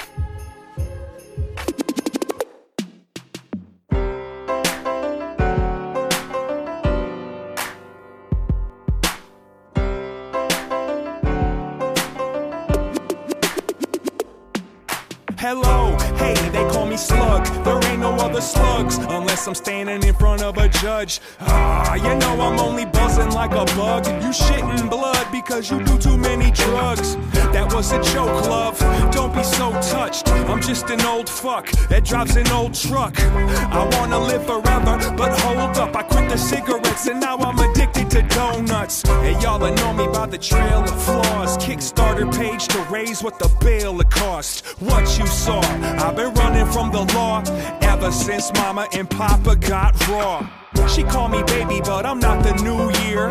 Hello, hey, they call me Slug. There ain't no other slugs unless I'm standing in front of a judge. Ah, you know I'm only buzzing like a bug. You shitting blood because you do too many drugs. That was a joke, love. Don't be so touched. I'm just an old fuck that drives an old truck. I wanna live forever, but hold up. I quit the cigarettes and now I'm addicted to donuts. And y'all know me by the trail of flaws. Kickstarter page to raise what the bail it cost. What you saw, I've been running from the law ever since mama and papa got raw. She call me baby, but I'm not the new year.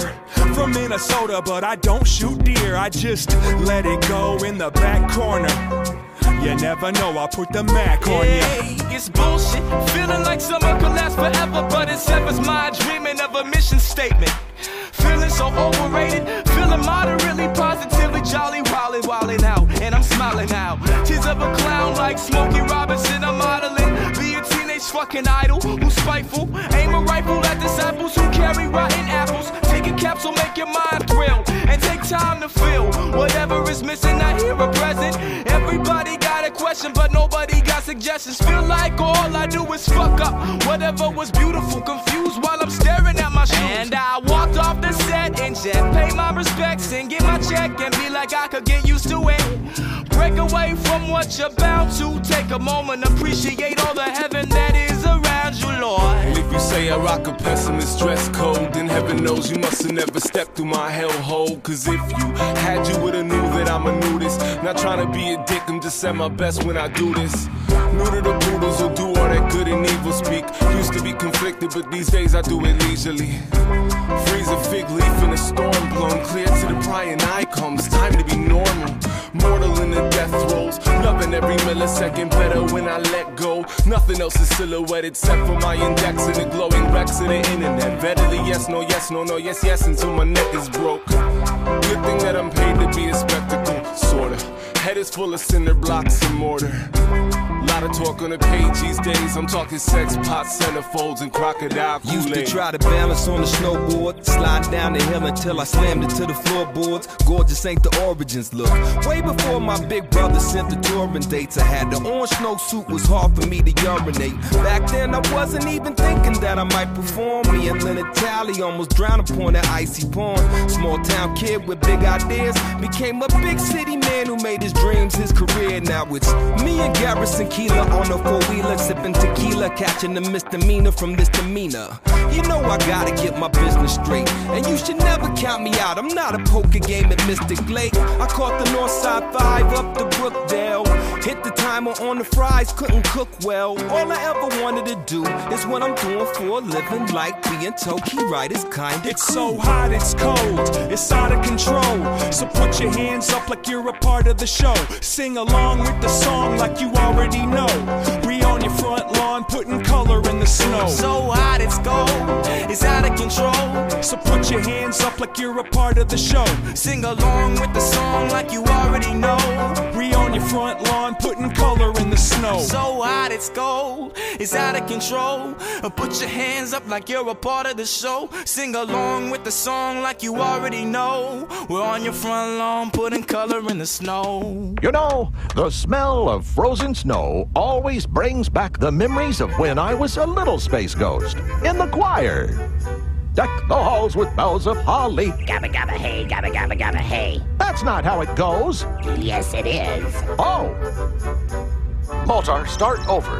From Minnesota, but I don't shoot deer. I just let it go in the back corner. You never know, I'll put the Mac on you. Hey, it's bullshit. Feeling like summer could last forever, but it severs my dreaming of a mission statement. Feeling so overrated, feeling moderately, positively jolly, wildin', wildin' out, and I'm smiling now. Tears of a clown like Smokey Robinson, I'm modeling. Be a teenage fucking idol who's spiteful. Aim a rifle at disciples who carry rotten apples. Take a capsule, make your mind thrill, and take time to feel whatever is missing. I hear a present. Everybody got a question, but nobody got suggestions. Feel like all I do is fuck up whatever was beautiful, confused while I'm staring at my shoes. And I walked off the set and just pay my respects and get my check and be like I could get used to it. Break away from what you're bound to. Take a moment, appreciate all the heaven that is around you, Lord. And if you say I rock a pessimist dress code, then heaven knows you must have never stepped through my hellhole. Cause if you had, you would've knew that I'm a nudist. Not trying to be a dick, I'm just at my best when I do this. New to the poodles will do all that good and evil speak. Used to be conflicted, but these days I do it leisurely. Freeze a fig leaf in a storm blown clear to the prying eye comes. Time to be normal. Mortal in the death rolls. Loving every millisecond better when I let go. Nothing else is silhouetted except for my index and the glowing Rex of the internet. Readily, yes, no, yes, no, no, yes, yes, until my neck is broke. Good thing that I'm paid to be a spectacle. Head is full of cinder blocks and mortar. Lot of talk on the page these days. I'm talking sex, pot, centerfolds, and crocodile Used to try to balance on the snowboard, slide down the hill until I slammed into the floorboards. Gorgeous ain't the origins look. Way before my big brother sent the touring dates, I had the orange snowsuit was hard for me to urinate. Back then I wasn't even thinking that I might perform. Me and Leonard Talley almost drowned upon that icy pond. Small town kid with big ideas became a big city man who made his dreams his career. Now it's me and Garrison Keillor on a four wheeler, sipping tequila, catching a misdemeanor from this demeanor. You know I gotta get my business straight, and you should never count me out. I'm not a poker game at Mystic Lake. I caught the Northside Five up to Brookdale. Hit the timer on the fries, couldn't cook well. All I ever wanted to do is what I'm doing for a living, like being Toki right is kinda It's so hot, it's cold, it's out of control. So put your hands up like you're a part of the show. Sing along with the song like you already know. We on your front lawn putting color in the snow. So hot it's cold, it's out of control. So put your hands up like you're a part of the show. Sing along with the song like you already know. We on your front lawn putting color in the snow. So hot it's cold, it's out of control. Put your hands up like you're a part of the show. Sing along with the song like you already know. We're on your front lawn putting color in the snow. You know, the smell of frozen snow always brings back the memories of when I was a little space ghost in the choir. Deck the halls with boughs of holly. Gabba gabba hey, gabba gabba gabba hey. That's not how it goes. Yes, it is. Oh. Mozart, start over.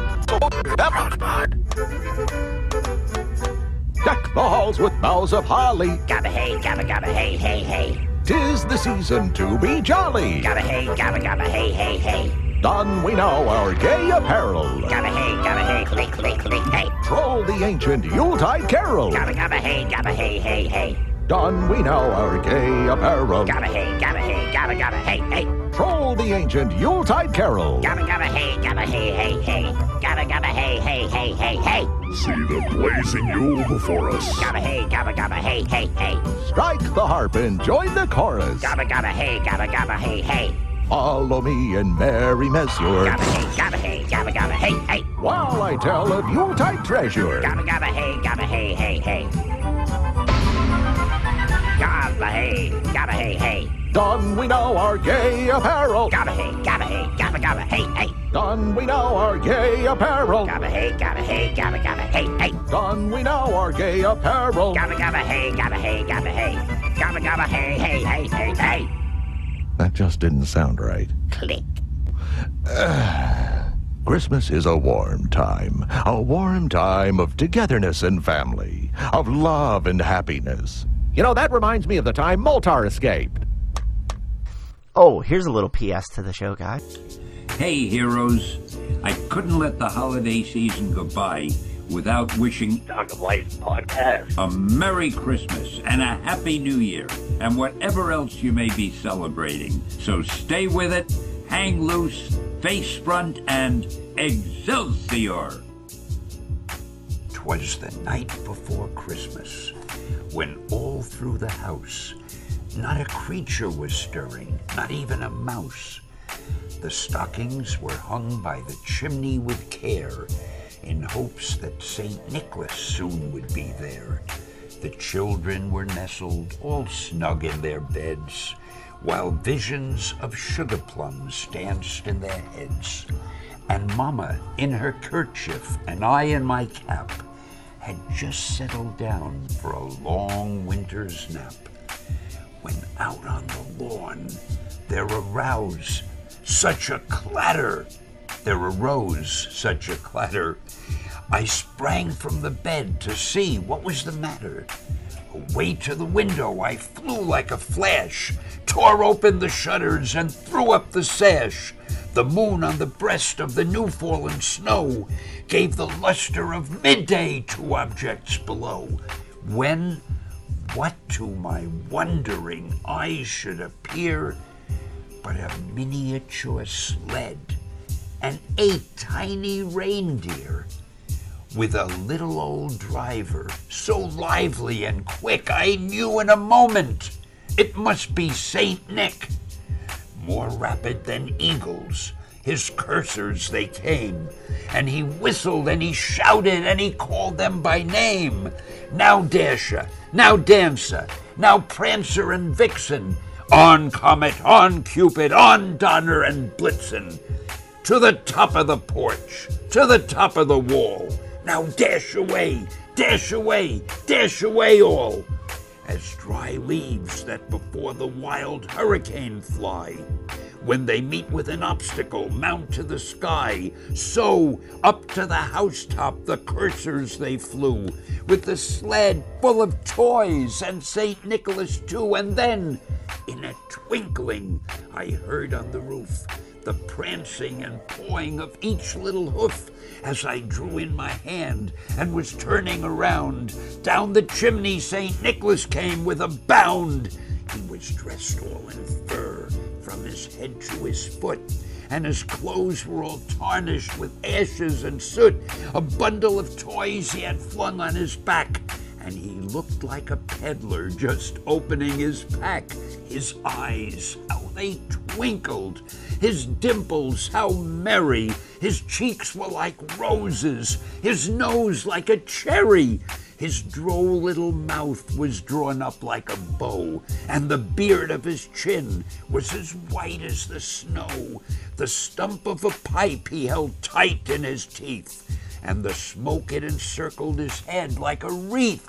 Deck the halls with boughs of holly. Gabba hey, gabba gabba hey, hey, hey. Tis the season to be jolly. Gabba hey, gabba gabba hey, hey, hey. Don we now our gay apparel. Gabba hey, gabba hey, click, click, click, hey. Troll the ancient Yuletide carol. Gabba gabba hey, gabba hey, hey, hey. Don we now our gay apparel. Gabba hey, gabba hey, gabba gabba hey, hey. Troll the ancient Yuletide carol. Gabba gabba hey, gabba hey, hey, hey. Gabba gabba hey, hey, hey, hey, hey. See the blazing Yule before us. Gabba hey, gabba gabba hey, hey, hey. Strike the harp and join the chorus. Gabba gabba hey, gabba gabba hey, hey. Follow me and merry mesure. Gabba hey, gabba hey, gabba gabba hey, hey. While I tell of Yuletide treasure. Gabba gabba hey, gabba hey, hey, hey. Gabba hey, gabba hey, hey. Don we know our gay apparel. Gabba hey, gabba hey, gabba gabba hey, hey. Don we know our gay apparel. Gabba hey, gabba hey, gabba gabba hey, hey. Don we know our gay apparel. Gabba gabba hey, gabba hey, gabba hey. Gabba gabba hey, hey, hey, hey, hey. That just didn't sound right. Click. [SIGHS] Christmas is a warm time. A warm time of togetherness and family. Of love and happiness. You know, that reminds me of the time Moltar escaped. Oh, here's a little PS to the show, guys. Hey, heroes. I couldn't let the holiday season go by without wishing Dog of Life podcast. a Merry Christmas and a Happy New Year and whatever else you may be celebrating. So stay with it, hang loose, face front, and Excelsior! Twas the night before Christmas, when all through the house not a creature was stirring, not even a mouse. The stockings were hung by the chimney with care, in hopes that St. Nicholas soon would be there. The children were nestled all snug in their beds, while visions of sugar plums danced in their heads. and Mama in her kerchief and I in my cap had just settled down for a long winter's nap when out on the lawn there arose such a clatter. There arose such a clatter. I sprang from the bed to see what was the matter. Away to the window I flew like a flash, tore open the shutters and threw up the sash. The moon on the breast of the new fallen snow gave the luster of midday to objects below. When what to my wondering eyes should appear but a miniature sled and eight tiny reindeer with a little old driver so lively and quick I knew in a moment it must be Saint Nick. More rapid than eagles, his cursors they came, and he whistled and he shouted and he called them by name. Now Dasher, now Dancer, now Prancer and Vixen, on Comet, on Cupid, on Donner and Blitzen, to the top of the porch, to the top of the wall. Now dash away, dash away, dash away all, as dry leaves that before the wild hurricane fly. When they meet with an obstacle, mount to the sky. So up to the housetop the cursors they flew, with the sled full of toys and St. Nicholas too. And then, in a twinkling, I heard on the roof the prancing and pawing of each little hoof as I drew in my hand and was turning around. Down the chimney St. Nicholas came with a bound. He was dressed all in fur from his head to his foot, and his clothes were all tarnished with ashes and soot. A bundle of toys he had flung on his back, and he looked like a peddler just opening his pack. His eyes, how they twinkled, his dimples, how merry. His cheeks were like roses, his nose like a cherry. His droll little mouth was drawn up like a bow, and the beard of his chin was as white as the snow. The stump of a pipe he held tight in his teeth, and the smoke it encircled his head like a wreath.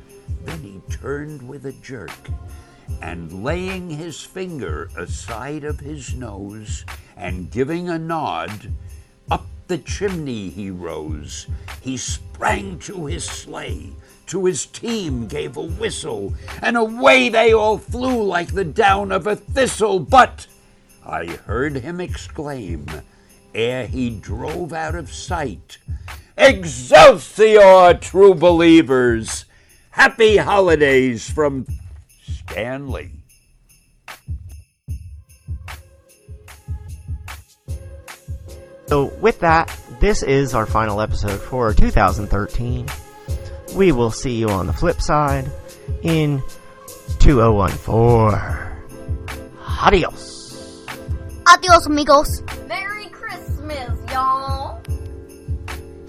Then he turned with a jerk, and laying his finger aside of his nose, and giving a nod, up the chimney he rose. He sprang to his sleigh, to his team gave a whistle, and away they all flew like the down of a thistle. But I heard him exclaim, ere he drove out of sight, Excelsior, true believers! Happy holidays from Stan Lee. So, with that, this is our final episode for 2013. We will see you on the flip side in 2014. Adios. Adios, amigos. Merry Christmas, y'all.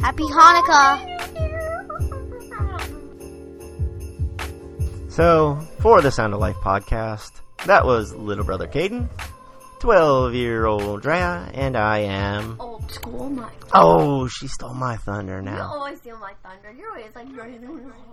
Happy Hanukkah. So, for the Sound of Life podcast, that was little brother Caden, 12 year old Drea, and I am. Old school, my. Oh, she stole my thunder now. You always steal my thunder. You're always like.